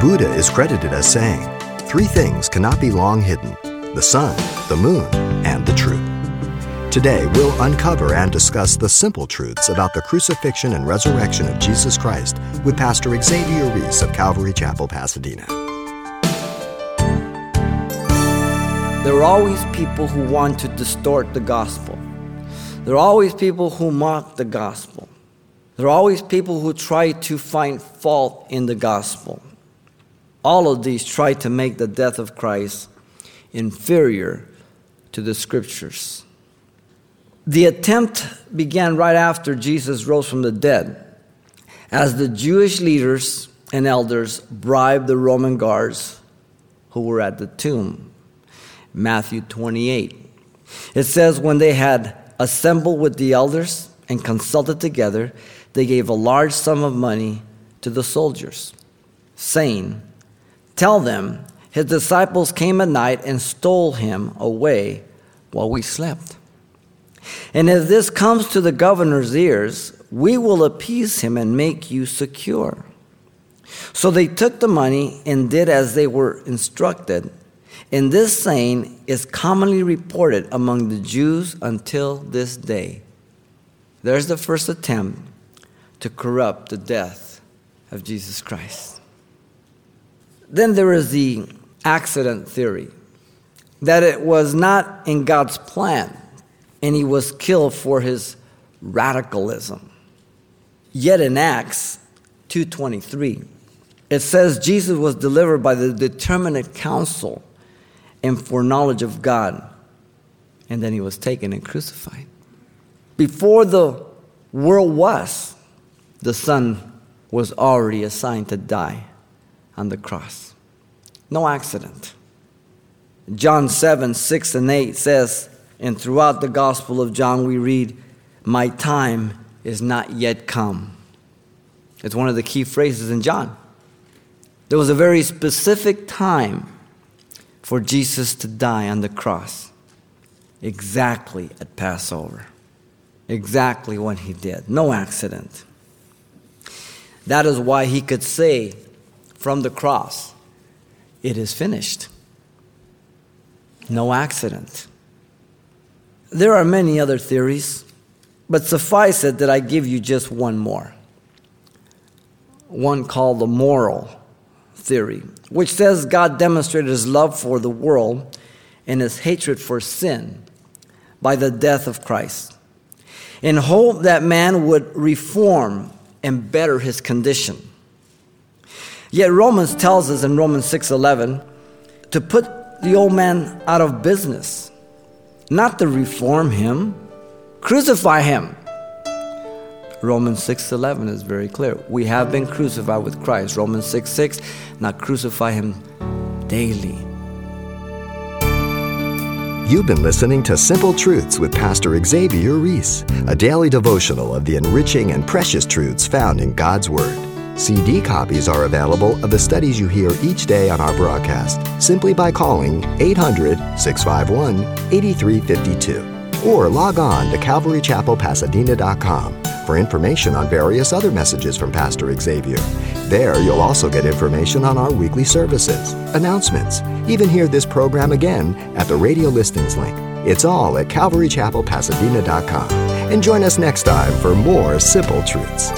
Buddha is credited as saying, Three things cannot be long hidden the sun, the moon, and the truth. Today, we'll uncover and discuss the simple truths about the crucifixion and resurrection of Jesus Christ with Pastor Xavier Reese of Calvary Chapel, Pasadena. There are always people who want to distort the gospel. There are always people who mock the gospel. There are always people who try to find fault in the gospel. All of these try to make the death of Christ inferior to the scriptures. The attempt began right after Jesus rose from the dead, as the Jewish leaders and elders bribed the Roman guards who were at the tomb. Matthew 28. It says, When they had assembled with the elders and consulted together, they gave a large sum of money to the soldiers, saying, Tell them, his disciples came at night and stole him away while we slept. And if this comes to the governor's ears, we will appease him and make you secure. So they took the money and did as they were instructed. And this saying is commonly reported among the Jews until this day. There's the first attempt to corrupt the death of Jesus Christ. Then there is the accident theory that it was not in God's plan and he was killed for his radicalism. Yet in Acts 2:23 it says Jesus was delivered by the determinate counsel and foreknowledge of God and then he was taken and crucified. Before the world was the son was already assigned to die on the cross. No accident. John 7, 6 and 8 says, and throughout the Gospel of John, we read, My time is not yet come. It's one of the key phrases in John. There was a very specific time for Jesus to die on the cross, exactly at Passover, exactly when he did. No accident. That is why he could say from the cross, It is finished. No accident. There are many other theories, but suffice it that I give you just one more. One called the moral theory, which says God demonstrated his love for the world and his hatred for sin by the death of Christ, in hope that man would reform and better his condition. Yet Romans tells us in Romans 6:11 to put the old man out of business, not to reform him, crucify him. Romans 6:11 is very clear. We have been crucified with Christ. Romans 6:6, 6, now crucify him daily. You've been listening to Simple Truths with Pastor Xavier Reese, a daily devotional of the enriching and precious truths found in God's Word. CD copies are available of the studies you hear each day on our broadcast simply by calling 800 651 8352 or log on to CalvaryChapelPasadena.com for information on various other messages from Pastor Xavier. There, you'll also get information on our weekly services, announcements, even hear this program again at the radio listings link. It's all at CalvaryChapelPasadena.com. And join us next time for more simple truths.